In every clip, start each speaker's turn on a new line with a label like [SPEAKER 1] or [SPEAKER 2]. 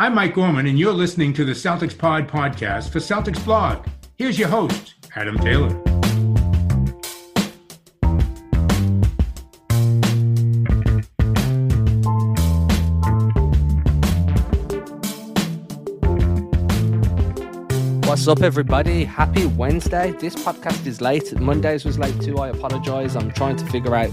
[SPEAKER 1] I'm Mike Gorman, and you're listening to the Celtics Pod podcast for Celtics Blog. Here's your host, Adam Taylor.
[SPEAKER 2] What's up, everybody? Happy Wednesday. This podcast is late. Mondays was late too. I apologize. I'm trying to figure out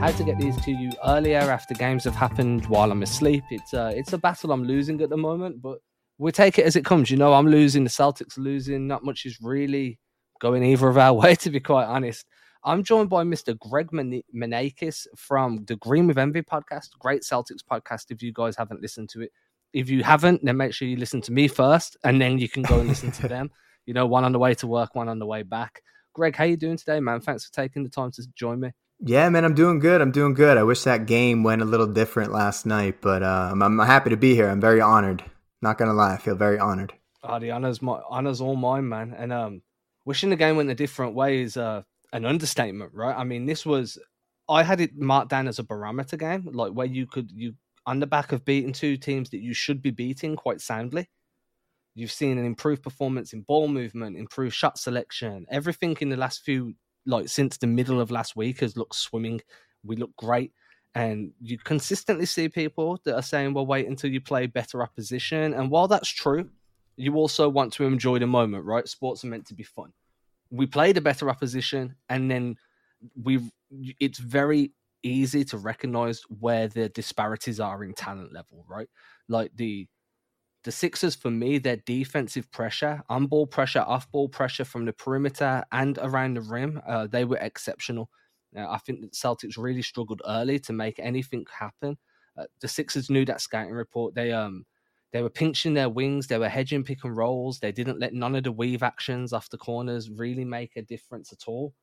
[SPEAKER 2] how to get these to you earlier after games have happened while I'm asleep. It's a, it's a battle I'm losing at the moment, but we take it as it comes. You know, I'm losing, the Celtics losing. Not much is really going either of our way, to be quite honest. I'm joined by Mr. Greg Maneikis from the Green with Envy podcast, great Celtics podcast. If you guys haven't listened to it, if you haven't, then make sure you listen to me first, and then you can go and listen to them. You know, one on the way to work, one on the way back. Greg, how are you doing today, man? Thanks for taking the time to join me.
[SPEAKER 3] Yeah, man, I'm doing good. I'm doing good. I wish that game went a little different last night, but I'm, I'm, happy to be here. I'm very honored. Not gonna lie, I feel very honored.
[SPEAKER 2] Oh, the honors, my honors, all mine, man. And um, wishing the game went a different way is uh, an understatement, right? I mean, this was I had it marked down as a barometer game, like where you could you on the back of beating two teams that you should be beating quite soundly. You've seen an improved performance in ball movement, improved shot selection. Everything in the last few, like since the middle of last week, has looked swimming. We look great. And you consistently see people that are saying, well, wait until you play better opposition. And while that's true, you also want to enjoy the moment, right? Sports are meant to be fun. We played a better opposition, and then we it's very easy to recognize where the disparities are in talent level, right? Like the the Sixers for me, their defensive pressure, on ball pressure, off ball pressure from the perimeter and around the rim, uh, they were exceptional. Uh, I think the Celtics really struggled early to make anything happen. Uh, the Sixers knew that scouting report. They um they were pinching their wings, they were hedging pick and rolls. They didn't let none of the weave actions off the corners really make a difference at all.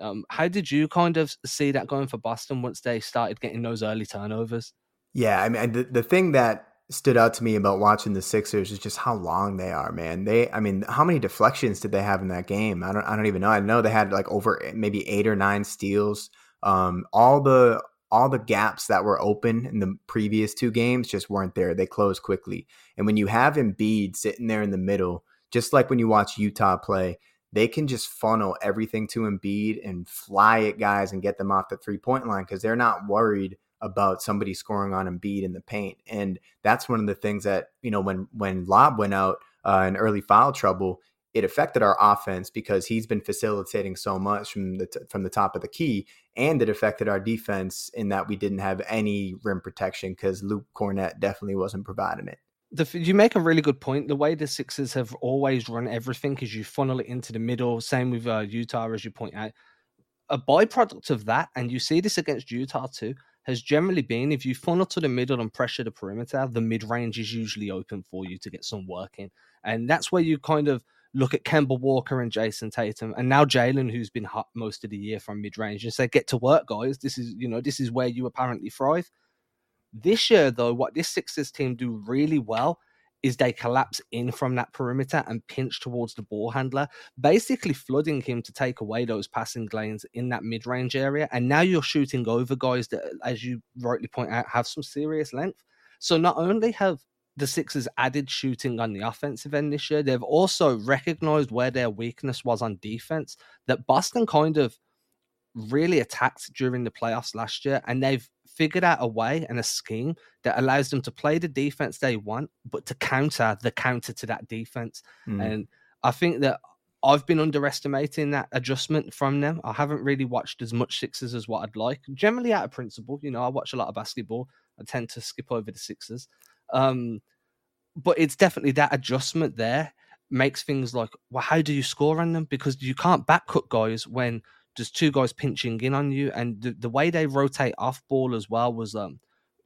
[SPEAKER 2] Um, how did you kind of see that going for Boston once they started getting those early turnovers?
[SPEAKER 3] Yeah, I mean, the, the thing that stood out to me about watching the Sixers is just how long they are, man. They, I mean, how many deflections did they have in that game? I don't, I don't even know. I know they had like over maybe eight or nine steals. Um, all the all the gaps that were open in the previous two games just weren't there. They closed quickly. And when you have Embiid sitting there in the middle, just like when you watch Utah play, they can just funnel everything to Embiid and fly at guys and get them off the three point line because they're not worried about somebody scoring on Embiid in the paint. And that's one of the things that, you know, when when Lob went out uh, in early foul trouble, it affected our offense because he's been facilitating so much from the t- from the top of the key, and it affected our defense in that we didn't have any rim protection because Luke Kornet definitely wasn't providing it
[SPEAKER 2] the, you make a really good point. The way the Sixers have always run everything is you funnel it into the middle. Same with uh, Utah, as you point out. A byproduct of that, and you see this against Utah too, has generally been if you funnel to the middle and pressure the perimeter, the mid range is usually open for you to get some work in. And that's where you kind of look at Kemba Walker and Jayson Tatum, and now Jaylen, who's been hot most of the year from mid range, and say, "Get to work, guys. This is you know this is where you apparently thrive." This year, though, what this Sixers team do really well is they collapse in from that perimeter and pinch towards the ball handler, basically flooding him to take away those passing lanes in that mid range area. And now you're shooting over guys that, as you rightly point out, have some serious length. So not only have the Sixers added shooting on the offensive end this year, they've also recognized where their weakness was on defense that Boston kind of really attacked during the playoffs last year, and they've figured out a way and a scheme that allows them to play the defense they want, but to counter the counter to that defense. Mm. And I think that I've been underestimating that adjustment from them. I haven't really watched as much Sixers as what I'd like. Generally, out of principle, you know, I watch a lot of basketball. I tend to skip over the Sixers. Um, but it's definitely that adjustment there makes things like, well, how do you score on them? Because you can't backcut guys when just two guys pinching in on you, and the, the way they rotate off ball as well was um,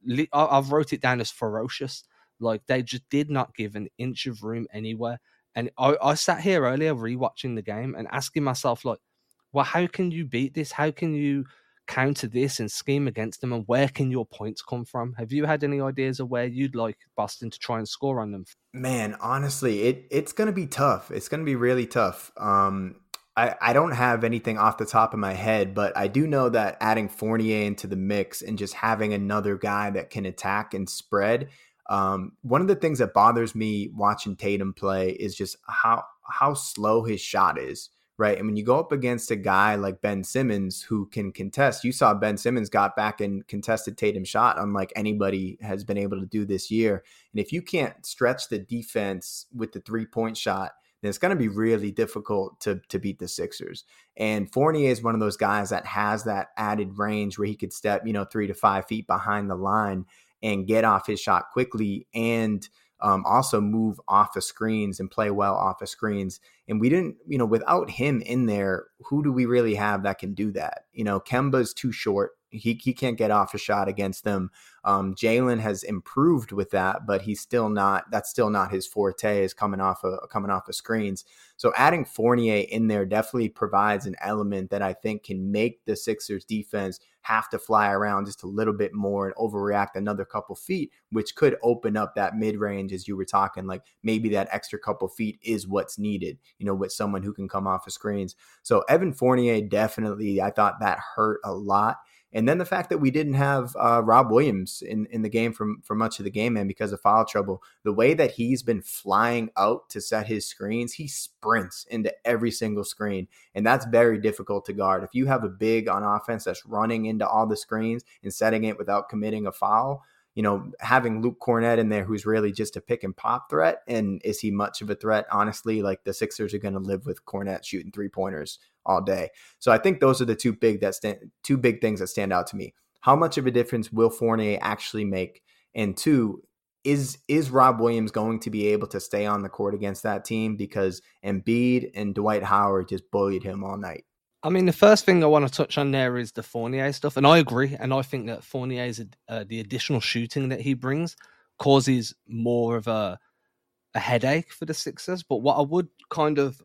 [SPEAKER 2] li- I, I've wrote it down as ferocious. Like they just did not give an inch of room anywhere. And I, I sat here earlier rewatching the game and asking myself, like, well, how can you beat this? How can you counter this and scheme against them? And where can your points come from? Have you had any ideas of where you'd like Boston to try and score on them?
[SPEAKER 3] Man, honestly, it it's gonna be tough. It's gonna be really tough. Um, I, I don't have anything off the top of my head, but I do know that adding Fournier into the mix and just having another guy that can attack and spread Um, one of the things that bothers me watching Tatum play is just how how slow his shot is right? And when you go up against a guy like Ben Simmons who can contest, you saw Ben Simmons got back and contested Tatum shot, unlike anybody has been able to do this year. And if you can't stretch the defense with the three point shot, then it's going to be really difficult to to beat the Sixers. And Fournier is one of those guys that has that added range where he could step, you know, three to five feet behind the line and get off his shot quickly and um, also move off of screens and play well off of screens. And we didn't, you know, without him in there, who do we really have that can do that? You know, Kemba's too short. He, he can't get off a shot against them. Um, Jaylen has improved with that, but he's still not. That's still not his forte. Is coming off of coming off of screens. So adding Fournier in there definitely provides an element that I think can make the Sixers defense have to fly around just a little bit more and overreact another couple feet, which could open up that mid range as you were talking. Like maybe that extra couple feet is what's needed, you know, with someone who can come off of screens. So Evan Fournier definitely, I thought that hurt a lot. And then the fact that we didn't have uh, Rob Williams in, in the game for, for much of the game, and because of foul trouble, the way that he's been flying out to set his screens, he sprints into every single screen. And that's very difficult to guard. If you have a big on offense that's running into all the screens and setting it without committing a foul, you know, having Luke Kornet in there, who's really just a pick and pop threat, and is he much of a threat? Honestly, like the Sixers are going to live with Kornet shooting three pointers all day. So I think those are the two big that stand, two big things that stand out to me. How much of a difference will Fournier actually make? And two, is is Rob Williams going to be able to stay on the court against that team because Embiid and Dwight Howard just bullied him all night?
[SPEAKER 2] I mean, the first thing I want to touch on there is the Fournier stuff, and I agree. And I think that Fournier's uh, the additional shooting that he brings causes more of a a headache for the Sixers. But what I would kind of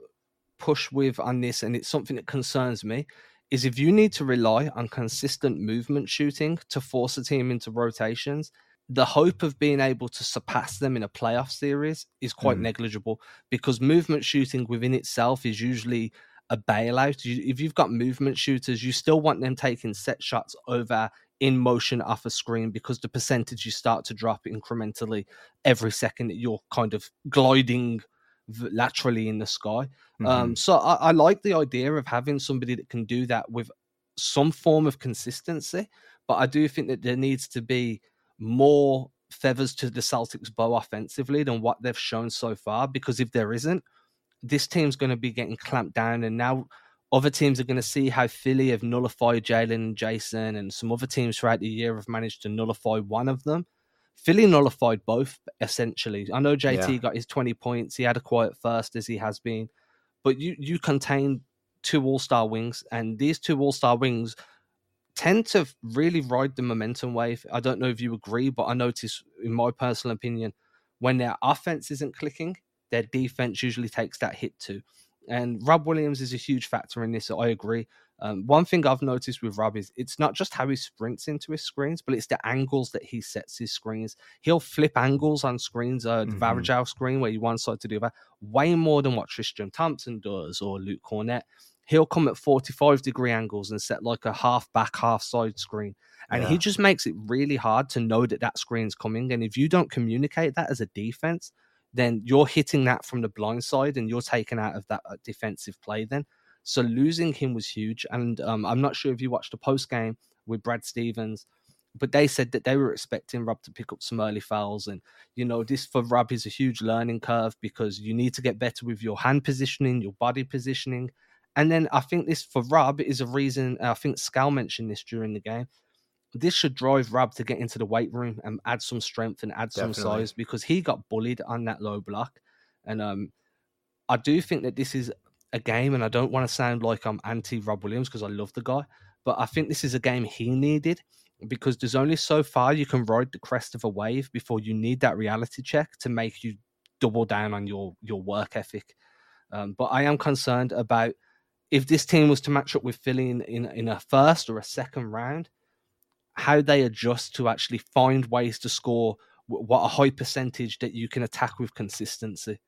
[SPEAKER 2] push with on this, and it's something that concerns me, is if you need to rely on consistent movement shooting to force a team into rotations, the hope of being able to surpass them in a playoff series is quite mm. negligible because movement shooting within itself is usually a bailout. You, if you've got movement shooters, you still want them taking set shots over in motion off a screen because the percentage you start to drop incrementally every second that you're kind of gliding laterally in the sky. Um, mm-hmm. Um, so I, I like the idea of having somebody that can do that with some form of consistency, but I do think that there needs to be more feathers to the Celtics bow offensively than what they've shown so far. Because if there isn't, this team's going to be getting clamped down, and now other teams are going to see how Philly have nullified Jaylen and Jayson, and some other teams throughout the year have managed to nullify one of them. Philly nullified both essentially. I know JT yeah. got his 20 points. He had a quiet first as he has been, but you you contain two All Star wings, and these two All Star wings tend to really ride the momentum wave. I don't know if you agree, but I notice, in my personal opinion, when their offense isn't clicking, their defense usually takes that hit too. And Rob Williams is a huge factor in this. I agree. Um, one thing I've noticed with Rob is it's not just how he sprints into his screens, but it's the angles that he sets his screens. He'll flip angles on screens, uh, the Varejao screen where you one side to the other, way more than what Tristan Thompson does or Luke Kornet. He'll come at 45 degree angles and set like a half back, half side screen. And yeah. he just makes it really hard to know that that screen's coming. And if you don't communicate that as a defense, then you're hitting that from the blind side and you're taken out of that uh, defensive play then. So losing him was huge. And um, I'm not sure if you watched the post game with Brad Stevens, but they said that they were expecting Rob to pick up some early fouls. And, you know, this for Rob is a huge learning curve because you need to get better with your hand positioning, your body positioning. And then I think this for Rob is a reason, I think Scal mentioned this during the game this should drive Rob to get into the weight room and add some strength and add Definitely. some size because he got bullied on that low block. And um, I do think that this is a game, and I don't want to sound like I'm anti Rob Williams because I love the guy, but I think this is a game he needed because there's only so far you can ride the crest of a wave before you need that reality check to make you double down on your your work ethic. Um, but I am concerned about if this team was to match up with Philly in, in, in a first or a second round how they adjust to actually find ways to score what a high percentage that you can attack with consistency.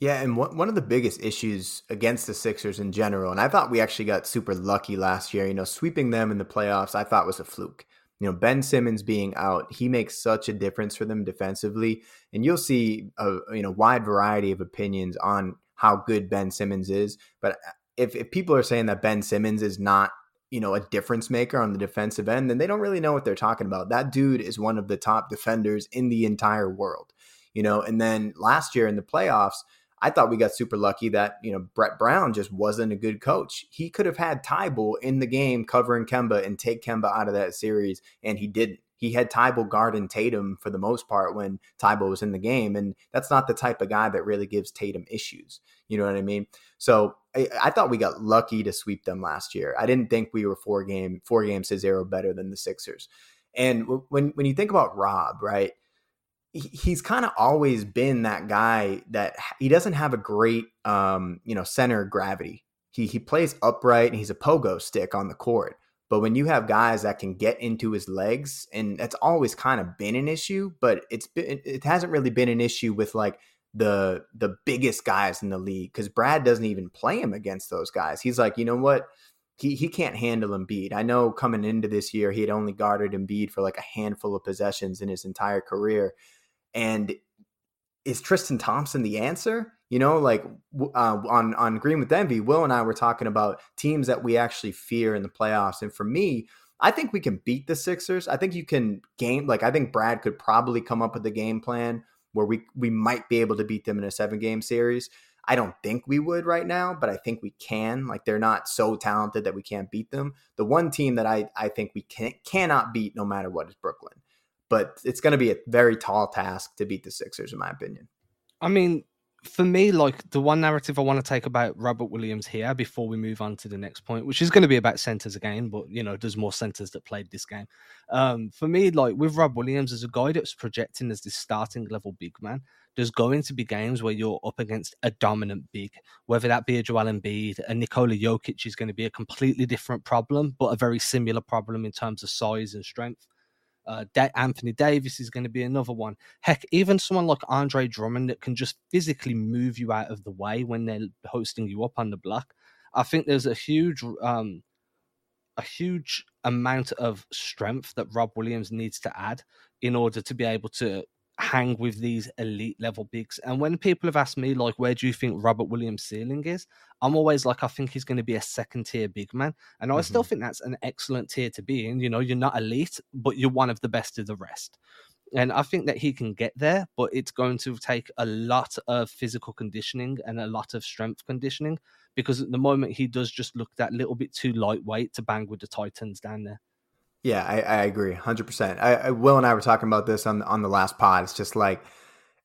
[SPEAKER 3] Yeah, and one of the biggest issues against the Sixers in general, and I thought we actually got super lucky last year. You know, sweeping them in the playoffs, I thought was a fluke. You know, Ben Simmons being out, he makes such a difference for them defensively, and you'll see a you know wide variety of opinions on how good Ben Simmons is. But uh, if if people are saying that Ben Simmons is not you know a difference maker on the defensive end, then they don't really know what they're talking about. That dude is one of the top defenders in the entire world. You know, and then last year in the playoffs I thought we got super lucky that, you know, Brett Brown just wasn't a good coach. He could have had Thybulle in the game covering Kemba and take Kemba out of that series, and he didn't. He had Thybulle guarding Tatum for the most part when Thybulle was in the game, and that's not the type of guy that really gives Tatum issues. You know what I mean? So I, I thought we got lucky to sweep them last year. I didn't think we were four game four games to zero better than the Sixers. And when when you think about Rob, right? he's kind of always been that guy that he doesn't have a great um, you know center of gravity. He he plays upright and he's a pogo stick on the court. But when you have guys that can get into his legs, and that's always kind of been an issue, but it's been it hasn't really been an issue with like the the biggest guys in the league because Brad doesn't even play him against those guys. He's like, you know what? He, he can't handle Embiid. I know coming into this year, he had only guarded Embiid for like a handful of possessions in his entire career. And is Tristan Thompson the answer? You know, like uh, on on Green with Envy, Will and I were talking about teams that we actually fear in the playoffs. And for me, I think we can beat the Sixers. I think you can game like I think Brad could probably come up with a game plan where we we might be able to beat them in a seven game series. I don't think we would right now, but I think we can. Like they're not so talented that we can't beat them. The one team that I I think we can cannot beat no matter what is Brooklyn but it's going to be a very tall task to beat the Sixers, in my opinion.
[SPEAKER 2] I mean, for me, like the one narrative I want to take about Robert Williams here before we move on to the next point, which is going to be about centers again, but you know, there's more centers that played this game. Um, for me, like with Rob Williams as a guy that's projecting as this starting level big man, there's going to be games where you're up against a dominant big, whether that be a Joel Embiid, a Nikola Jokic is going to be a completely different problem, but a very similar problem in terms of size and strength. Uh, Anthony Davis is going to be another one. Heck, even someone like Andre Drummond that can just physically move you out of the way when they're hosting you up on the block. I think there's a huge, um, a huge amount of strength that Rob Williams needs to add in order to be able to hang with these elite level bigs. And when people have asked me, like, where do you think Robert Williams' ceiling is? I'm always like, I think he's going to be a second tier big man. And I mm-hmm. still think that's an excellent tier to be in. You know, you're not elite, but you're one of the best of the rest. And I think that he can get there, but it's going to take a lot of physical conditioning and a lot of strength conditioning because at the moment he does just look that little bit too lightweight to bang with the Titans down there.
[SPEAKER 3] Yeah, I, I agree, hundred percent. I, Will and I were talking about this on on the last pod. It's just like,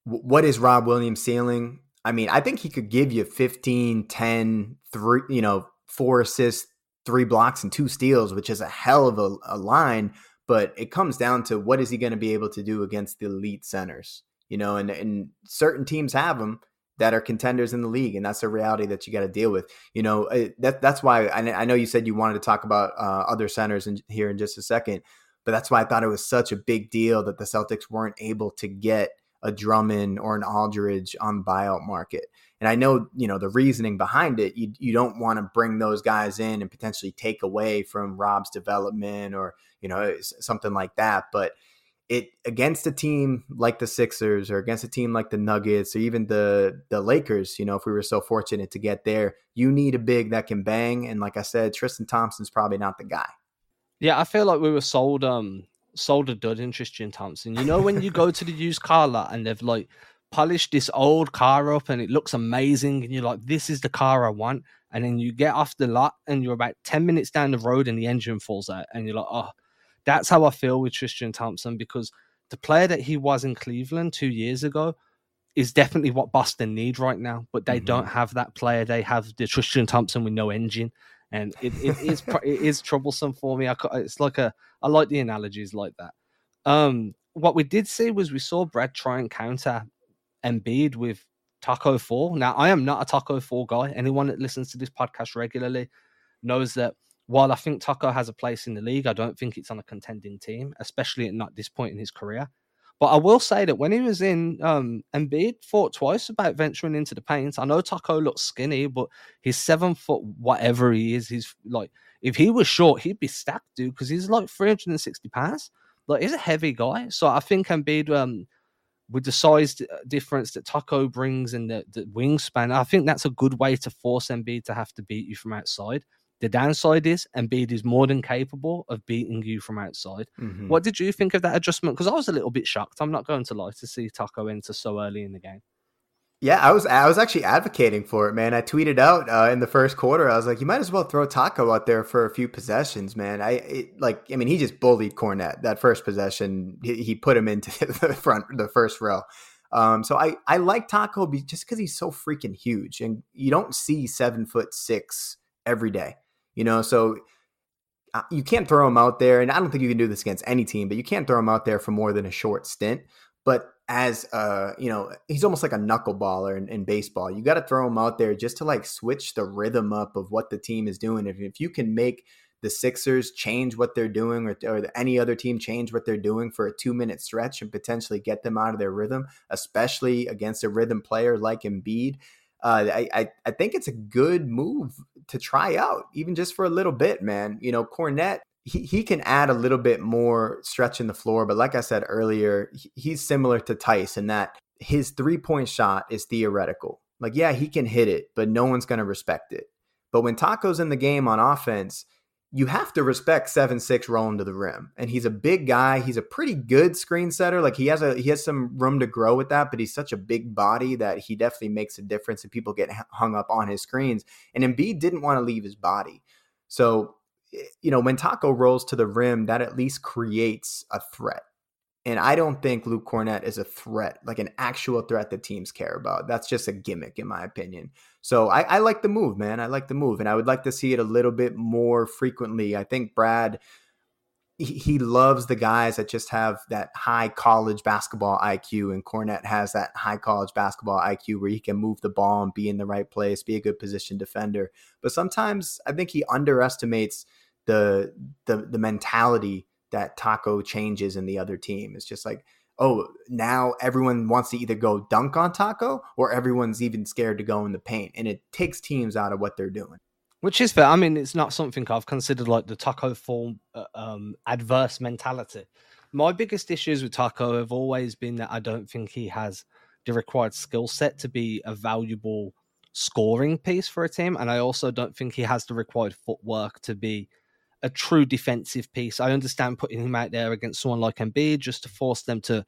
[SPEAKER 3] what is Rob Williams' ceiling? I mean, I think he could give you 15, 10, three, you know, four assists, three blocks, and two steals, which is a hell of a, a line. But it comes down to what is he going to be able to do against the elite centers? You know, and and certain teams have them that are contenders in the league, and that's a reality that you got to deal with. You know, uh, that that's why I, I, know you said you wanted to talk about uh, other centers in, here in just a second, but that's why I thought it was such a big deal that the Celtics weren't able to get a Drummond or an Aldridge on buyout market. And I know, you know, the reasoning behind it, you, you don't want to bring those guys in and potentially take away from Rob's development or, you know, something like that. But it against a team like the Sixers or against a team like the Nuggets or even the the Lakers, you know, if we were so fortunate to get there, you need a big that can bang. And like I said, Tristan Thompson's probably not the guy.
[SPEAKER 2] Yeah, I feel like we were sold um sold a dud in Tristan Thompson. You know, when you go to the used car lot and they've like polished this old car up and it looks amazing, and you're like, this is the car I want. And then you get off the lot and you're about 10 minutes down the road and the engine falls out, and you're like, oh, that's how I feel with Tristan Thompson because the player that he was in Cleveland two years ago is definitely what Boston need right now. But they mm-hmm. don't have that player. They have the Tristan Thompson with no engine, and it, it is it is troublesome for me. I, it's like a I like the analogies like that. Um, what we did see was we saw Brad try and counter Embiid with Tacko Fall. Now I am not a Tacko Fall guy. Anyone that listens to this podcast regularly knows that while I think Tacko has a place in the league, I don't think it's on a contending team, especially at not this point in his career. But I will say that when he was in, um, Embiid thought twice about venturing into the paint. I know Tacko looks skinny, but he's seven foot whatever he is. He's like, if he was short, he'd be stacked, dude, because he's like 360 pounds. Like, he's a heavy guy. So I think Embiid, um, with the size uh, difference that Tacko brings and the, the wingspan, I think that's a good way to force Embiid to have to beat you from outside. The downside is Embiid is more than capable of beating you from outside. Mm-hmm. What did you think of that adjustment? Because I was a little bit shocked. I'm not going to lie to see Tacko enter so early in the game.
[SPEAKER 3] Yeah, I was I was actually advocating for it, man. I tweeted out uh, in the first quarter. I was like, you might as well throw Tacko out there for a few possessions, man. I it, like, I mean, he just bullied Kornet that first possession. He, he put him into the front, the first row. Um, so I I like Taco just because he's so freaking huge, and you don't see seven foot six every day. You know, so uh, you can't throw him out there, and I don't think you can do this against any team, but you can't throw him out there for more than a short stint. But as uh, you know, he's almost like a knuckleballer in, in baseball. You got to throw him out there just to like switch the rhythm up of what the team is doing. If, if you can make the Sixers change what they're doing, or, or any other team change what they're doing for a two minute stretch and potentially get them out of their rhythm, especially against a rhythm player like Embiid, uh, I, I, I think it's a good move to try out, even just for a little bit, man. You know, Kornet, he, he can add a little bit more stretching the floor, but like I said earlier, he, he's similar to Theis in that his three point shot is theoretical. Like, yeah, he can hit it, but no one's going to respect it. But when Tacko's in the game on offense, you have to respect seven six rolling to the rim, and he's a big guy. He's a pretty good screen setter. Like he has a he has some room to grow with that, but he's such a big body that he definitely makes a difference, and people get hung up on his screens. And Embiid didn't want to leave his body, so eh, you know when Tacko rolls to the rim, that at least creates a threat. And I don't think Luke Kornet is a threat, like an actual threat that teams care about. That's just a gimmick, in my opinion. So I, I, like the move, man. I like the move, and I would like to see it a little bit more frequently. I think Brad, he, loves the guys that just have that high college basketball IQ, and Kornet has that high college basketball IQ where he can move the ball and be in the right place, be a good position defender. But sometimes I think he underestimates the the the mentality that Tacko changes in the other team. It's just like, oh, now everyone wants to either go dunk on Tacko or everyone's even scared to go in the paint. And it takes teams out of what they're doing.
[SPEAKER 2] Which is fair. I mean, it's not something I've considered like the Tacko Fall uh, um, adverse mentality. My biggest issues with Tacko have always been that I don't think he has the required skill set to be a valuable scoring piece for a team. And I also don't think he has the required footwork to be a true defensive piece. I understand putting him out there against someone like Embiid just to force them to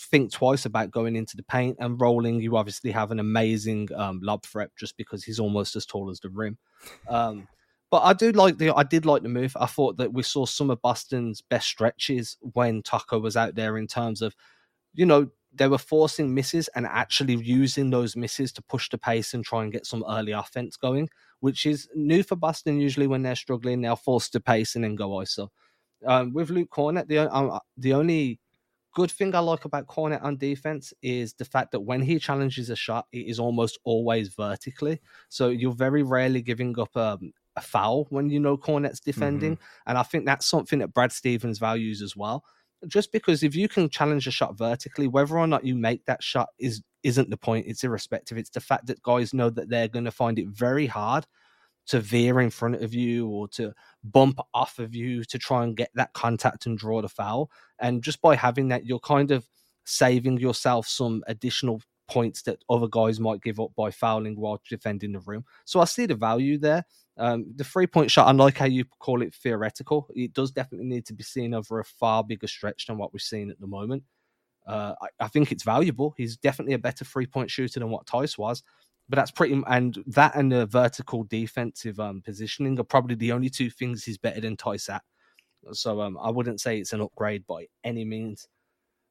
[SPEAKER 2] think twice about going into the paint and rolling. You obviously have an amazing um, lob threat just because he's almost as tall as the rim. Um, but I do like the I did like the move. I thought that we saw some of Boston's best stretches when Tacko was out there in terms of, you know, they were forcing misses and actually using those misses to push the pace and try and get some early offense going which is new for Boston. Usually, when they're struggling, they're forced to pace and then go ISO. Um, with Luke Kornet, the um, the only good thing I like about Kornet on defense is the fact that when he challenges a shot, it is almost always vertically. So you're very rarely giving up um, a foul when you know Kornet's defending, mm-hmm. and I think that's something that Brad Stevens values as well. Just because if you can challenge a shot vertically, whether or not you make that shot is isn't the point. It's irrespective. It's the fact that guys know that they're going to find it very hard to veer in front of you or to bump off of you to try and get that contact and draw the foul. And just by having that, you're kind of saving yourself some additional points that other guys might give up by fouling while defending the room. So I see the value there. Um, the three point shot, I like how you call it theoretical. It does definitely need to be seen over a far bigger stretch than what we're seeing at the moment. Uh, I, I, think it's valuable. He's definitely a better three point shooter than what Theis was. But that's pretty, and that and the vertical defensive um, positioning are probably the only two things he's better than Theis at. So um, I wouldn't say it's an upgrade by any means.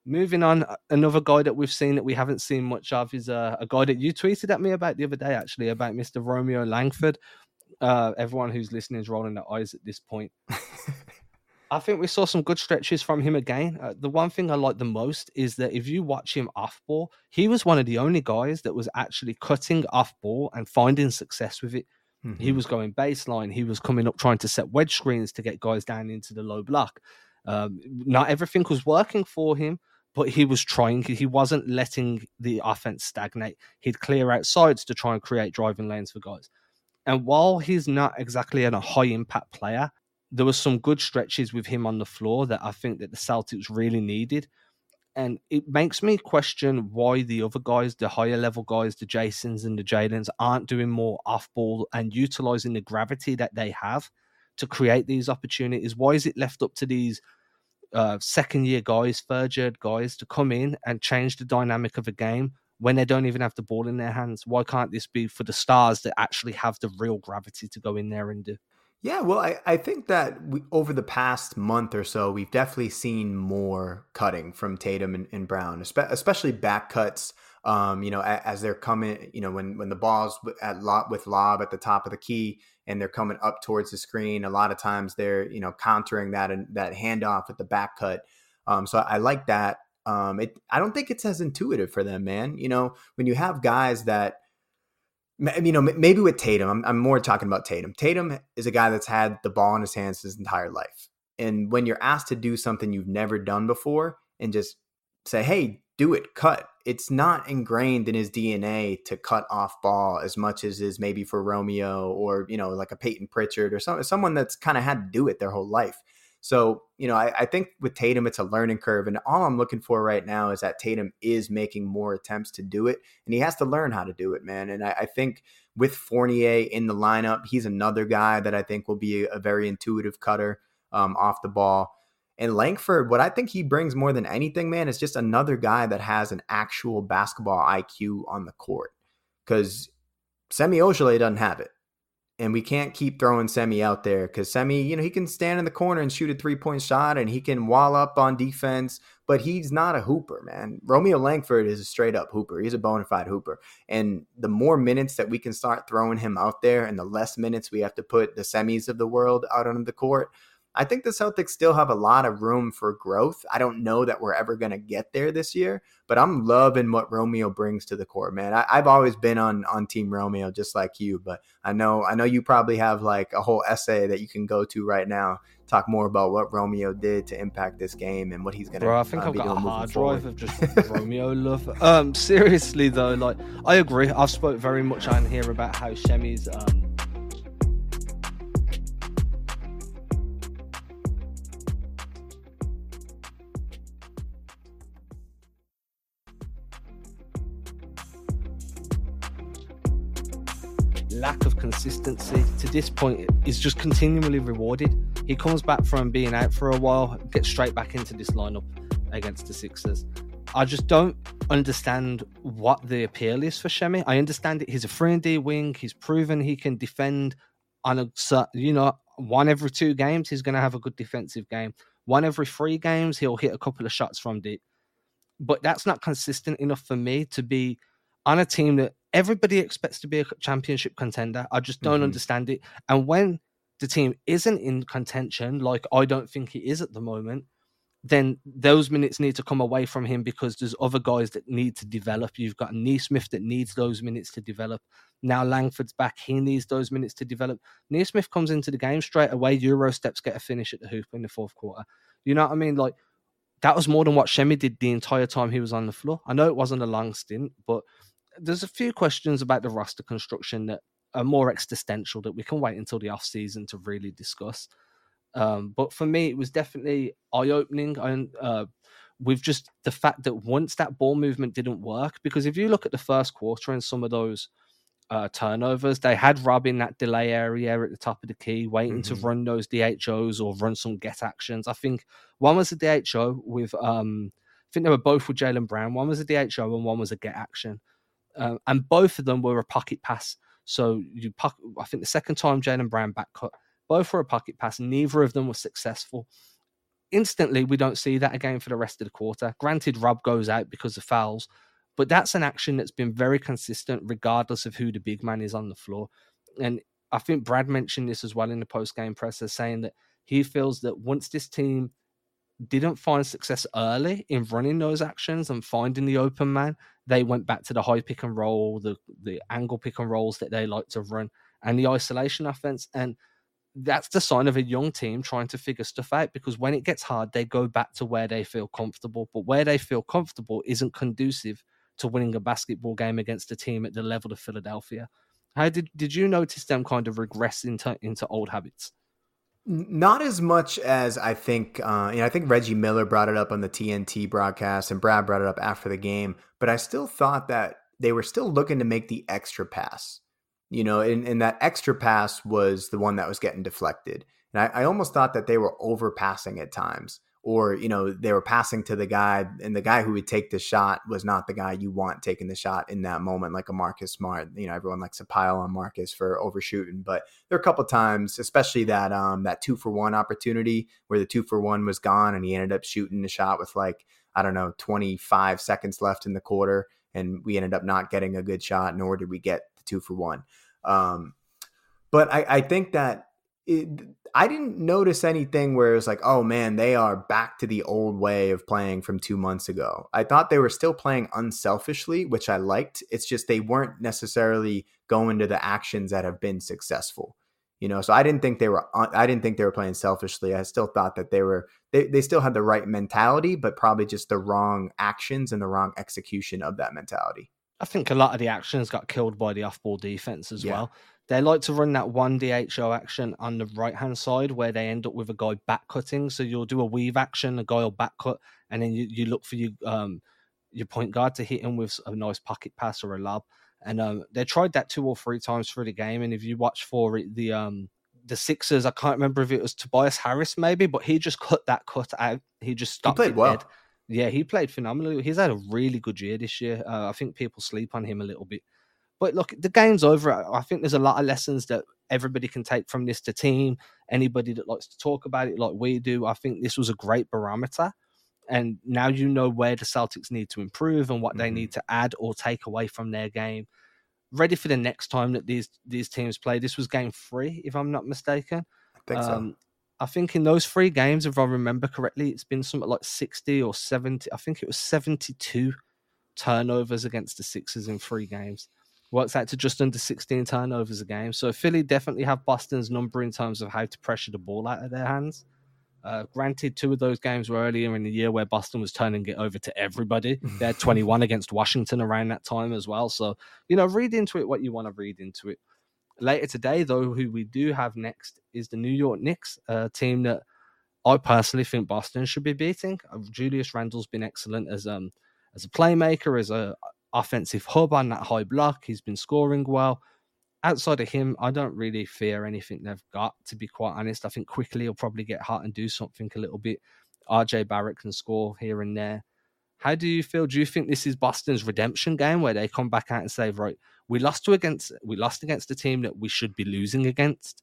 [SPEAKER 2] Moving on, another guy that we've seen that we haven't seen much of is uh, a guy that you tweeted at me about the other day, actually, about Mr. Romeo Langford. Uh, everyone who's listening is rolling their eyes at this point. I think we saw some good stretches from him again. Uh, the one thing I like the most is that if you watch him off ball, he was one of the only guys that was actually cutting off ball and finding success with it. Mm-hmm. He was going baseline. He was coming up trying to set wedge screens to get guys down into the low block. Um, not everything was working for him, but he was trying. He wasn't letting the offense stagnate. He'd clear out sides to try and create driving lanes for guys. And while he's not exactly a high impact player, there were some good stretches with him on the floor that I think that the Celtics really needed. And it makes me question why the other guys, the higher level guys, the Jaysons and the Jaylens, aren't doing more off ball and utilizing the gravity that they have to create these opportunities. Why is it left up to these uh, second year guys, third year guys to come in and change the dynamic of a game when they don't even have the ball in their hands? Why can't this be for the stars that actually have the real gravity to go in there and do?
[SPEAKER 3] Yeah, well, I, I think that we, over the past month or so, we've definitely seen more cutting from Tatum and, and Brown, especially back cuts. Um, you know, as, as, they're coming, you know, when when the ball's at lot with lob at the top of the key and they're coming up towards the screen, a lot of times they're you know countering that and that handoff with the back cut. Um, so I like that. Um, it I don't think it's as intuitive for them, man. You know, when you have guys that you know, maybe with Tatum, I'm, I'm more talking about Tatum. Tatum is a guy that's had the ball in his hands his entire life. And when you're asked to do something you've never done before and just say, hey, do it, cut, it's not ingrained in his DNA to cut off ball as much as is maybe for Romeo or, you know, like a Peyton Pritchard or some, someone that's kind of had to do it their whole life. So, you know, I, I, think with Tatum, it's a learning curve. And all I'm looking for right now is that Tatum is making more attempts to do it. And he has to learn how to do it, man. And I, I think with Fournier in the lineup, he's another guy that I think will be a, a very intuitive cutter um, off the ball. And Langford, what I think he brings more than anything, man, is just another guy that has an actual basketball IQ on the court. Because Semi Ojeleye doesn't have it and we can't keep throwing Semi out there because Semi, you know, he can stand in the corner and shoot a three point shot and he can wall up on defense, but he's not a hooper, man. Romeo Langford is a straight up hooper. He's a bona fide hooper. And the more minutes that we can start throwing him out there and the less minutes we have to put the semis of the world out on the court, I think the Celtics still have a lot of room for growth. I don't know that we're ever going to get there this year, but I'm loving what Romeo brings to the court, man. I, have always been on on Team Romeo, just like you, but I know I know you probably have like a whole essay that you can go to right now, talk more about what Romeo did to impact this game and what he's going to.
[SPEAKER 2] Bro, I think uh, I've got a hard drive of just Romeo love. Um, seriously though, like I agree. I've spoke very much on here about how Shemi's um lack of consistency to this point is just continually rewarded. He comes back from being out for a while, gets straight back into this lineup against the Sixers. I just don't understand what the appeal is for Semi. I understand it. He's a 3 and D wing. He's proven he can defend on a you know one every two games. He's going to have a good defensive game. One every three games, he'll hit a couple of shots from deep. But that's not consistent enough for me to be on a team that everybody expects to be a championship contender. I just don't mm-hmm. understand it. And when the team isn't in contention, like I don't think he is at the moment, then those minutes need to come away from him because there's other guys that need to develop. You've got Nesmith that needs those minutes to develop. Now Langford's back, he needs those minutes to develop. Nesmith comes into the game straight away. Euro steps get a finish at the hoop in the fourth quarter. You know what I mean? Like that was more than what Shemi did the entire time he was on the floor. I know it wasn't a long stint, but there's a few questions about the roster construction that are more existential that we can wait until the off season to really discuss. Um, but for me, it was definitely eye opening. And uh, with just the fact that once that ball movement didn't work, because if you look at the first quarter and some of those uh, turnovers, they had Rob in that delay area at the top of the key, waiting mm-hmm. to run those DHOs or run some get actions. I think one was a DHO with, um, I think they were both with Jaylen Brown. One was a DHO and one was a get action uh, and both of them were a pocket pass. So you, I think the second time Jaylen Brown back cut, both were a pocket pass. Neither of them was successful. Instantly, we don't see that again for the rest of the quarter. Granted, Rob goes out because of fouls, but that's an action that's been very consistent, regardless of who the big man is on the floor. And I think Brad mentioned this as well in the post game presser, saying that he feels that once this team didn't find success early in running those actions and finding the open man, they went back to the high pick and roll, the the angle pick and rolls that they like to run, and the isolation offense. And that's the sign of a young team trying to figure stuff out because when it gets hard, they go back to where they feel comfortable. But where they feel comfortable isn't conducive to winning a basketball game against a team at the level of Philadelphia. How did did you notice them kind of regress into into old habits?
[SPEAKER 3] Not as much as I think. Uh, you know, I think Reggie Miller brought it up on the TNT broadcast, and Brad brought it up after the game. But I still thought that they were still looking to make the extra pass. You know, and, and that extra pass was the one that was getting deflected. And I, I almost thought that they were overpassing at times or you know they were passing to the guy and the guy who would take the shot was not the guy you want taking the shot in that moment like a marcus smart you know everyone likes to pile on marcus for overshooting. But there are a couple times especially that um that two for one opportunity where the two for one was gone and he ended up shooting the shot with like i don't know 25 seconds left in the quarter and we ended up not getting a good shot nor did we get the two for one. Um but I, I think that it, I didn't notice anything where it was like, oh man, they are back to the old way of playing from two months ago. I thought they were still playing unselfishly, which I liked. It's just they weren't necessarily going to the actions that have been successful. You know, so I didn't think they were. I didn't think they were playing selfishly. I still thought that they were. They, they still had the right mentality, but probably just the wrong actions and the wrong execution of that mentality.
[SPEAKER 2] I think a lot of the actions got killed by the off-ball defense as yeah. well. They like to run that one DHO action on the right hand side where they end up with a guy back cutting. So you'll do a weave action, a guy will back cut, and then you, you look for you um your point guard to hit him with a nice pocket pass or a lob. And um, they tried that two or three times through the game. And if you watch for it, the um the Sixers, I can't remember if it was Tobias Harris maybe, but he just cut that cut out. He just stopped.
[SPEAKER 3] He played well. Dead.
[SPEAKER 2] Yeah, he played phenomenally. He's had a really good year this year. Uh, I think people sleep on him a little bit. But look, the game's over. I think there's a lot of lessons that everybody can take from this to team. Anybody that likes to talk about it like we do, I think this was a great barometer. And now you know where the Celtics need to improve and what mm-hmm. they need to add or take away from their game. Ready for the next time that these these teams play. This was game three, if I'm not mistaken.
[SPEAKER 3] I think um, so.
[SPEAKER 2] I think in those three games, if I remember correctly, it's been something like 60 or 70. I think it was 72 turnovers against the Sixers in three games works out to just under 16 turnovers a game. So Philly definitely have Boston's number in terms of how to pressure the ball out of their hands. Uh, granted, two of those games were earlier in the year where Boston was turning it over to everybody. They had 21 against Washington around that time as well. So, you know, read into it what you want to read into it. Later today, though, who we do have next is the New York Knicks, a team that I personally think Boston should be beating. Uh, Julius Randle's been excellent as um as a playmaker, as a offensive hub on that high block. He's been scoring well. Outside of him, I don't really fear anything they've got, to be quite honest. I think quickly he'll probably get hot and do something a little bit. RJ Barrett can score here and there. How do you feel? Do you think this is Boston's redemption game where they come back out and say, right, we lost to against we lost against a team that we should be losing against,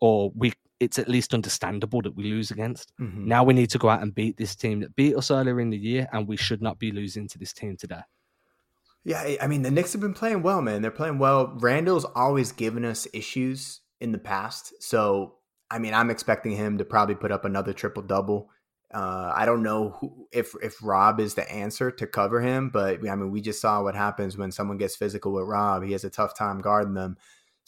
[SPEAKER 2] or we it's at least understandable that we lose against. Mm-hmm. Now we need to go out and beat this team that beat us earlier in the year, and we should not be losing to this team today.
[SPEAKER 3] Yeah, I mean the Knicks have been playing well, man. They're playing well. Randle's always given us issues in the past, so I mean I'm expecting him to probably put up another triple double. Uh, I don't know who, if if Rob is the answer to cover him, but I mean we just saw what happens when someone gets physical with Rob. He has a tough time guarding them.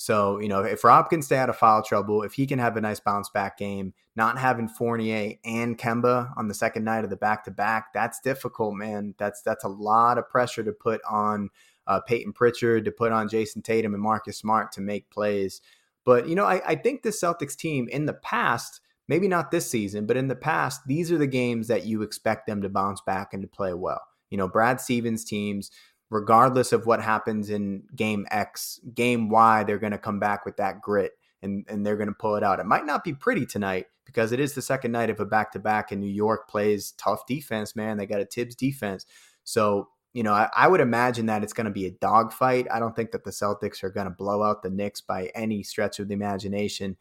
[SPEAKER 3] So, you know, if Rob can stay out of foul trouble, if he can have a nice bounce back game, not having Fournier and Kemba on the second night of the back to back, that's difficult, man. That's that's a lot of pressure to put on uh, Peyton Pritchard, to put on Jayson Tatum and Marcus Smart to make plays. But, you know, I, I think the Celtics team in the past, maybe not this season, but in the past, these are the games that you expect them to bounce back and to play well. You know, Brad Stevens teams, regardless of what happens in game X, game Y, they're going to come back with that grit and, and they're going to pull it out. It might not be pretty tonight because it is the second night of a back to back, and New York plays tough defense, man. They got a Thibs defense. So, you know, I, I would imagine that it's going to be a dogfight. I don't think that the Celtics are going to blow out the Knicks by any stretch of the imagination.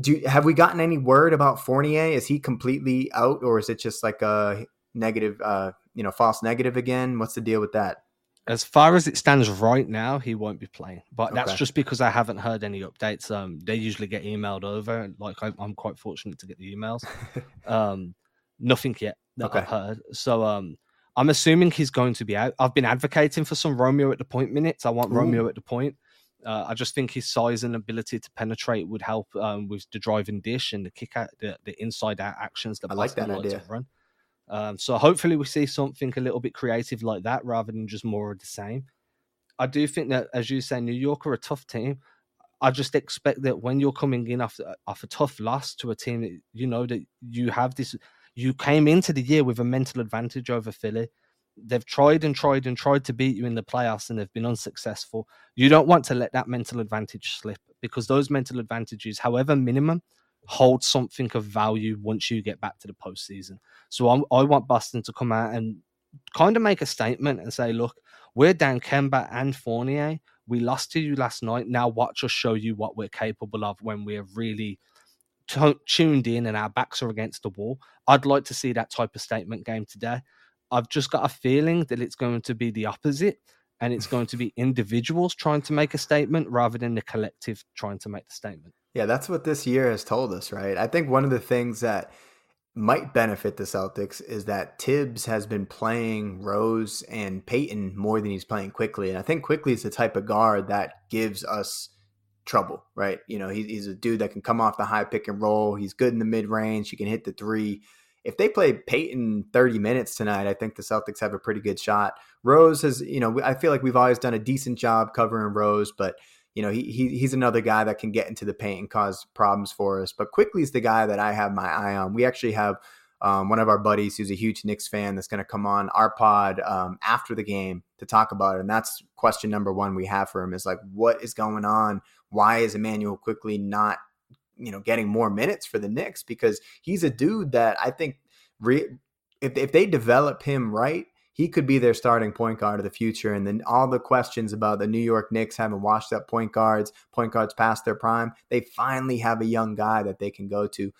[SPEAKER 3] Do have we gotten any word about Fournier? Is he completely out, or is it just like a negative, uh, you know, false negative again? What's the deal with that?
[SPEAKER 2] As far as it stands right now, he won't be playing. But that's just because I haven't heard any updates. Um, they usually get emailed over. Like I, am quite fortunate to get the emails. um, nothing yet that okay. I've heard. So um, I'm assuming he's going to be out. I've been advocating for some Romeo at the point minutes. I want Ooh. Romeo at the point. Uh, I just think his size and ability to penetrate would help um, with the driving dish and the kick out, the, the inside out actions that
[SPEAKER 3] I like that idea.
[SPEAKER 2] to run. Um, so hopefully we see something a little bit creative like that rather than just more of the same. I do think that, as you say, New York are a tough team. I just expect that when you're coming in off off a tough loss to a team that you know that you have this, you came into the year with a mental advantage over Philly. They've tried and tried and tried to beat you in the playoffs and they've been unsuccessful. You don't want to let that mental advantage slip because those mental advantages, however minimum, hold something of value once you get back to the postseason. So I'm, i want Boston to come out and kind of make a statement and say, look, we're down Kemba and Fournier. We lost to you last night. Now watch us show you what we're capable of when we're really t- tuned in and our backs are against the wall. I'd like to see that type of statement game today. I've just got a feeling that it's going to be the opposite and it's going to be individuals trying to make a statement rather than the collective trying to make the statement.
[SPEAKER 3] Yeah, that's what this year has told us, right? I think one of the things that might benefit the Celtics is that Thibs has been playing Rose and Payton more than he's playing Quickley. And I think Quickley is the type of guard that gives us trouble, right? You know, he, he's a dude that can come off the high pick and roll. He's good in the mid range. He can hit the three. If they play Payton 30 minutes tonight, I think the Celtics have a pretty good shot. Rose has, you know, I feel like we've always done a decent job covering Rose, but you know, he, he he's another guy that can get into the paint and cause problems for us. But Quickley is the guy that I have my eye on. We actually have um, one of our buddies who's a huge Knicks fan that's going to come on our pod um, after the game to talk about it. And that's question number one we have for him is like, what is going on? Why is Immanuel Quickley not, you know, getting more minutes for the Knicks? Because he's a dude that I think re- if, if they develop him right, he could be their starting point guard of the future. And then all the questions about the New York Knicks having washed up point guards, point guards past their prime, they finally have a young guy that they can go to.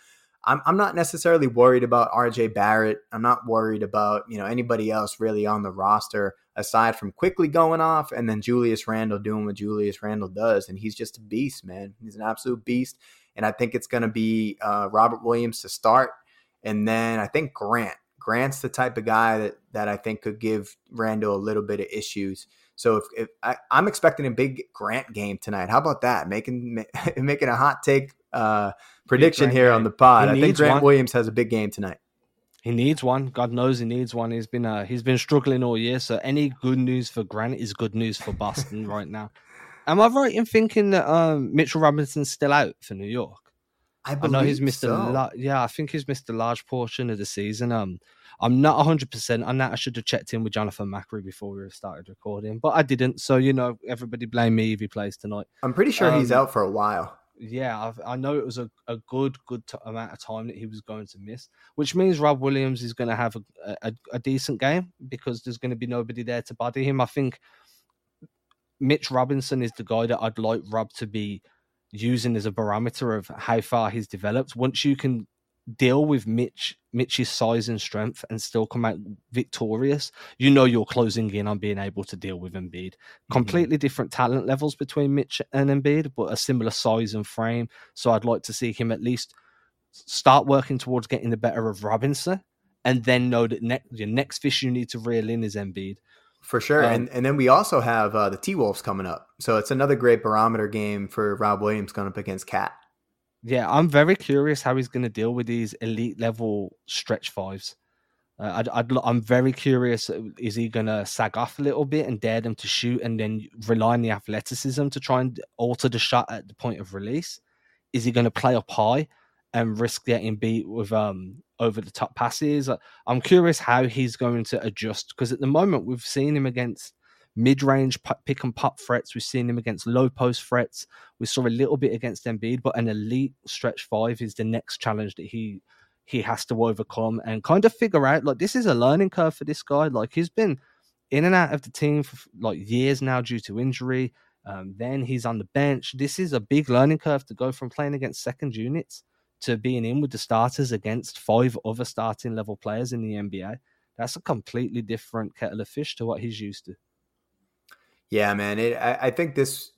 [SPEAKER 3] I'm, I'm not necessarily worried about RJ Barrett. I'm not worried about, you know, anybody else really on the roster aside from Quickley going off and then Julius Randle doing what Julius Randle does. And he's just a beast, man. He's an absolute beast. And I think it's going to be uh, Robert Williams to start. And then I think Grant. Grant's the type of guy that that I think could give Randle a little bit of issues. So if, if I, am expecting a big Grant game tonight, how about that? Making making a hot take uh, prediction here game. on the pod. He I think Grant one. Williams has a big game tonight.
[SPEAKER 2] He needs one. God knows he needs one. He's been uh, he's been struggling all year. So any good news for Grant is good news for Boston right now. Am I right in thinking that um, Mitchell Robinson's still out for New York?
[SPEAKER 3] I, I know
[SPEAKER 2] he's missed
[SPEAKER 3] so.
[SPEAKER 2] a lot. Yeah, I think he's missed a large portion of the season. Um, I'm not 100 percent on that. I should have checked in with Jonathan Macri before we started recording, but I didn't. So you know, everybody blame me if he plays tonight.
[SPEAKER 3] I'm pretty sure um, he's out for a while.
[SPEAKER 2] Yeah, I've, i know it was a, a good good t- amount of time that he was going to miss, which means Rob Williams is going to have a, a, a decent game because there's going to be nobody there to body him. I think Mitch Robinson is the guy that I'd like Rob to be using as a barometer of how far he's developed. Once you can deal with Mitch Mitch's size and strength and still come out victorious, you know you're closing in on being able to deal with Embiid. Mm-hmm. Completely different talent levels between Mitch and Embiid, but a similar size and frame. So I'd like to see him at least start working towards getting the better of Robinson, and then know that ne- your next fish you need to reel in is Embiid.
[SPEAKER 3] For sure. Um, and and then we also have uh, the T Wolves coming up. So it's another great barometer game for Rob Williams going up against KAT.
[SPEAKER 2] Yeah, I'm very curious how he's going to deal with these elite level stretch fives. Uh, I'd, i am very curious. Uh, is he going to sag off a little bit and dare them to shoot and then rely on the athleticism to try and alter the shot at the point of release? Is he going to play up high and risk getting beat with um over the top passes. Uh, I'm curious how he's going to adjust because at the moment we've seen him against mid range pick and pop threats. We've seen him against low post threats. We saw a little bit against Embiid, but an elite stretch five is the next challenge that he he has to overcome and kind of figure out. Like this is a learning curve for this guy. Like he's been in and out of the team for like years now due to injury. Um, then he's on the bench. This is a big learning curve to go from playing against second units to being in with the starters against five other starting level players in the NBA. That's a completely different kettle of fish to what he's used to.
[SPEAKER 3] Yeah, man. It, I, I think this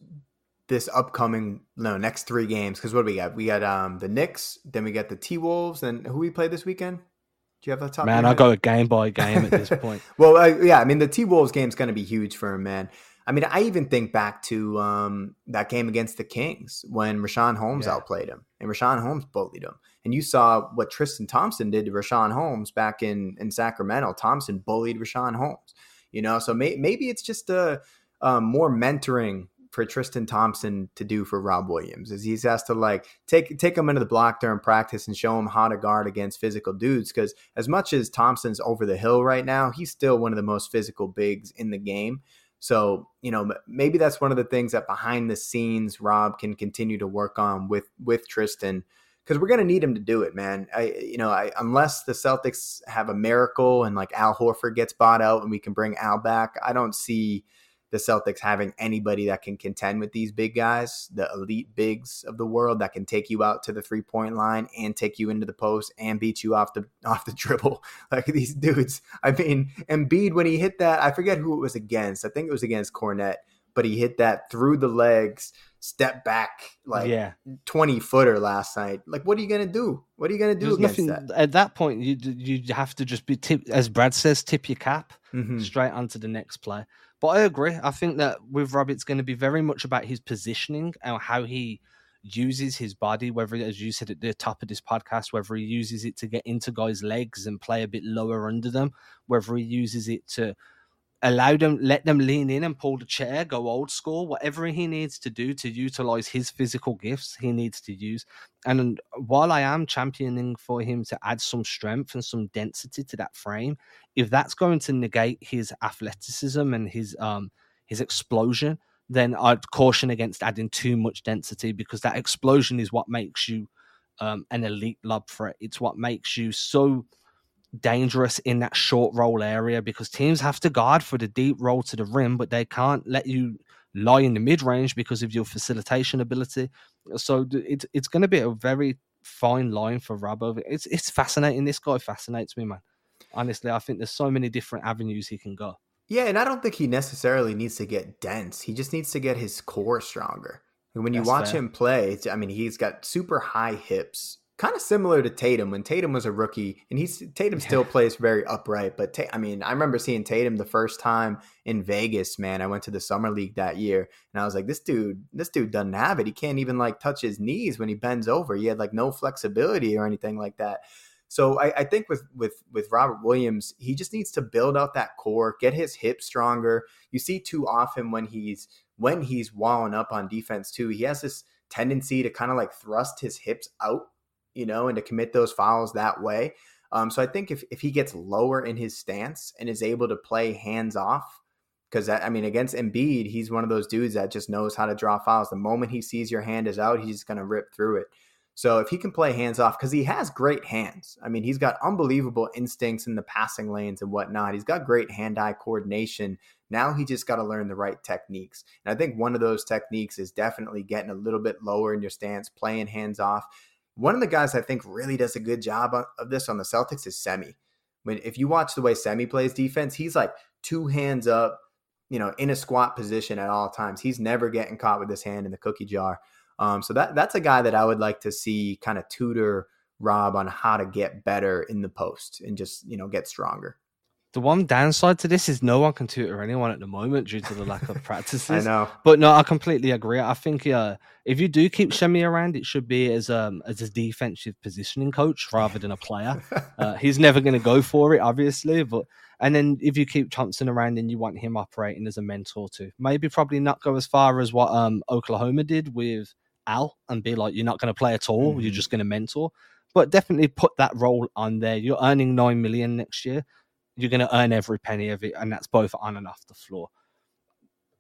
[SPEAKER 3] this upcoming no next three games because what do we got? We got um the Knicks, then we got the T Wolves, and who we play this weekend? Do you have the top?
[SPEAKER 2] Man, I go a game by game at this point.
[SPEAKER 3] well, uh, yeah, I mean the T Wolves game is going to be huge for him, man. I mean, I even think back to um, that game against the Kings when Richaun Holmes yeah. outplayed him and Richaun Holmes bullied him. And you saw what Tristan Thompson did to Richaun Holmes back in, in Sacramento. Thompson bullied Richaun Holmes, you know, so may, maybe it's just a, um, more mentoring for Tristan Thompson to do for Rob Williams is he's has to like take take him into the block during practice and show him how to guard against physical dudes because as much as Thompson's over the hill right now, he's still one of the most physical bigs in the game. So, you know, maybe that's one of the things that behind the scenes Rob can continue to work on with with Tristan because we're going to need him to do it, man. I, you know, I, unless the Celtics have a miracle and like Al Horford gets bought out and we can bring Al back, I don't see the Celtics having anybody that can contend with these big guys, the elite bigs of the world that can take you out to the three point line and take you into the post and beat you off the off the dribble. Like these dudes. I mean, Embiid when he hit that, I forget who it was against. I think it was against Kornet, but he hit that through the legs, step back like yeah. 20 footer last night. Like what are you going to do? What are you going to do There's against nothing, that?
[SPEAKER 2] At that point you you have to just be tip, as Brad says tip your cap mm-hmm. straight onto the next play. But I agree. I think that with Rob, it's going to be very much about his positioning and how he uses his body, whether, as you said at the top of this podcast, whether he uses it to get into guys' legs and play a bit lower under them, whether he uses it to allow them, let them lean in and pull the chair, go old school, whatever he needs to do to utilize his physical gifts, he needs to use. And while I am championing for him to add some strength and some density to that frame, if that's going to negate his athleticism and his um his explosion, then I'd caution against adding too much density because that explosion is what makes you um, an elite lob threat. It's what makes you so dangerous in that short roll area because teams have to guard for the deep roll to the rim, but they can't let you lie in the mid range because of your facilitation ability. So it's it's going to be a very fine line for Rabo. It's it's fascinating. This guy fascinates me, man. Honestly, I think there's so many different avenues he can go.
[SPEAKER 3] Yeah, and I don't think he necessarily needs to get dense. He just needs to get his core stronger. And when you That's watch fair. him play, I mean, he's got super high hips kind of similar to Tatum when Tatum was a rookie, and he's Tatum yeah. still plays very upright. But I mean, I remember seeing Tatum the first time in Vegas. Man, I went to the summer league that year, and I was like, this dude, this dude doesn't have it. He can't even like touch his knees when he bends over. He had like no flexibility or anything like that. So I, I think with with with Robert Williams, he just needs to build out that core, get his hips stronger. You see too often when he's when he's walling up on defense too, he has this tendency to kind of like thrust his hips out you know, and to commit those fouls that way. Um, so I think if, if he gets lower in his stance and is able to play hands off, because I mean, against Embiid, he's one of those dudes that just knows how to draw fouls. The moment he sees your hand is out, he's just going to rip through it. So if he can play hands off, because he has great hands. I mean, he's got unbelievable instincts in the passing lanes and whatnot. He's got great hand-eye coordination. Now he just got to learn the right techniques. And I think one of those techniques is definitely getting a little bit lower in your stance, playing hands off. One of the guys I think really does a good job of this on the Celtics is Semi. When if you watch the way Semi plays defense, he's like two hands up, you know, in a squat position at all times. He's never getting caught with his hand in the cookie jar. Um, so that that's a guy that I would like to see kind of tutor Rob on how to get better in the post and just you know get stronger.
[SPEAKER 2] The one downside to this is no one can tutor anyone at the moment due to the lack of practices.
[SPEAKER 3] I know,
[SPEAKER 2] but no, I completely agree. I think uh, if you do keep Semi around, it should be as um as a defensive positioning coach rather than a player. uh, he's never going to go for it, obviously, but and then if you keep Thompson around and you want him operating as a mentor too, maybe probably not go as far as what um Oklahoma did with Al and be like, you're not going to play at all, mm-hmm. you're just going to mentor. But definitely put that role on there. You're earning nine million next year you're going to earn every penny of it, and that's both on and off the floor.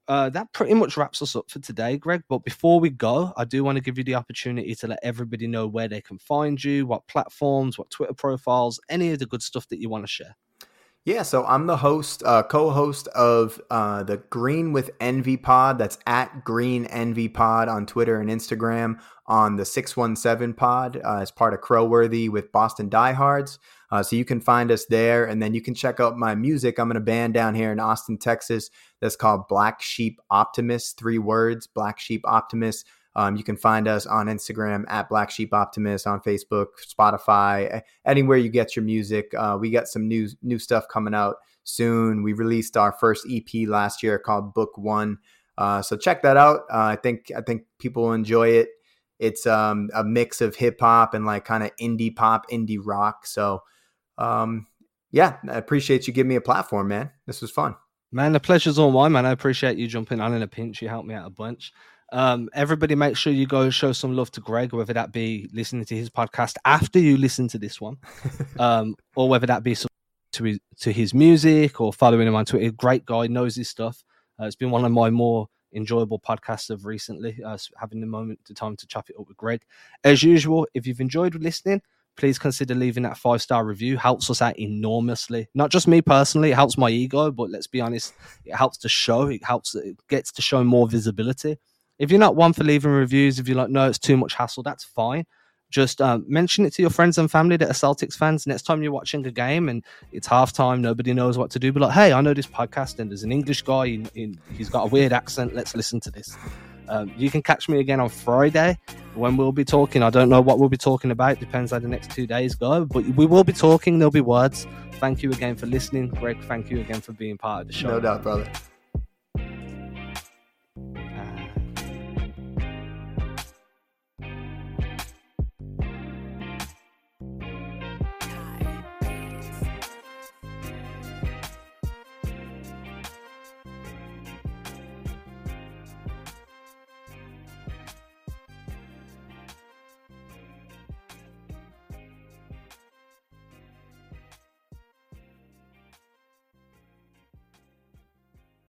[SPEAKER 2] Uh, that pretty much wraps us up for today, Greg. But before we go, I do want to give you the opportunity to let everybody know where they can find you, what platforms, what Twitter profiles, any of the good stuff that you want to share.
[SPEAKER 3] Yeah, so I'm the host, uh, co-host of uh, the Green with Envy Pod. That's at Green Envy Pod on Twitter and Instagram. On the 617 Pod uh, as part of Crowworthy with Boston Diehards. Uh, so you can find us there, and then you can check out my music. I'm in a band down here in Austin, Texas. That's called Black Sheep Optimist. Three words, Black Sheep Optimist. Um, you can find us on Instagram at Black Sheep Optimist, on Facebook, Spotify, anywhere you get your music. Uh, we got some new new stuff coming out soon. We released our first EP last year called Book One. Uh, so check that out. Uh, I think I think people will enjoy it. It's um, a mix of hip hop and like kind of indie pop, indie rock. So um, yeah, I appreciate you giving me a platform, man. This was fun.
[SPEAKER 2] Man, the pleasure's all mine, man. I appreciate you jumping on in a pinch. You helped me out a bunch. Um, everybody, make sure you go show some love to Greg, whether that be listening to his podcast after you listen to this one, um, or whether that be to his, to his music or following him on Twitter. Great guy, knows his stuff. Uh, it's been one of my more enjoyable podcasts of recently, uh, having the moment, the time to chop it up with Greg. As usual, if you've enjoyed listening, please consider leaving that five star review. Helps us out enormously. Not just me personally, it helps my ego, but let's be honest, it helps the show. It helps, it gets to show more visibility. If you're not one for leaving reviews, if you're like, no, it's too much hassle, that's fine. Just um, mention it to your friends and family that are Celtics fans. Next time you're watching a game and it's halftime, nobody knows what to do. But like, hey, I know this podcast and there's an English guy. In, in, he's got a weird accent. Let's listen to this. Um, you can catch me again on Friday when we'll be talking. I don't know what we'll be talking about. Depends how the next two days go. But we will be talking. There'll be words. Thank you again for listening, Greg. Thank you again for being part of the show.
[SPEAKER 3] No doubt, brother.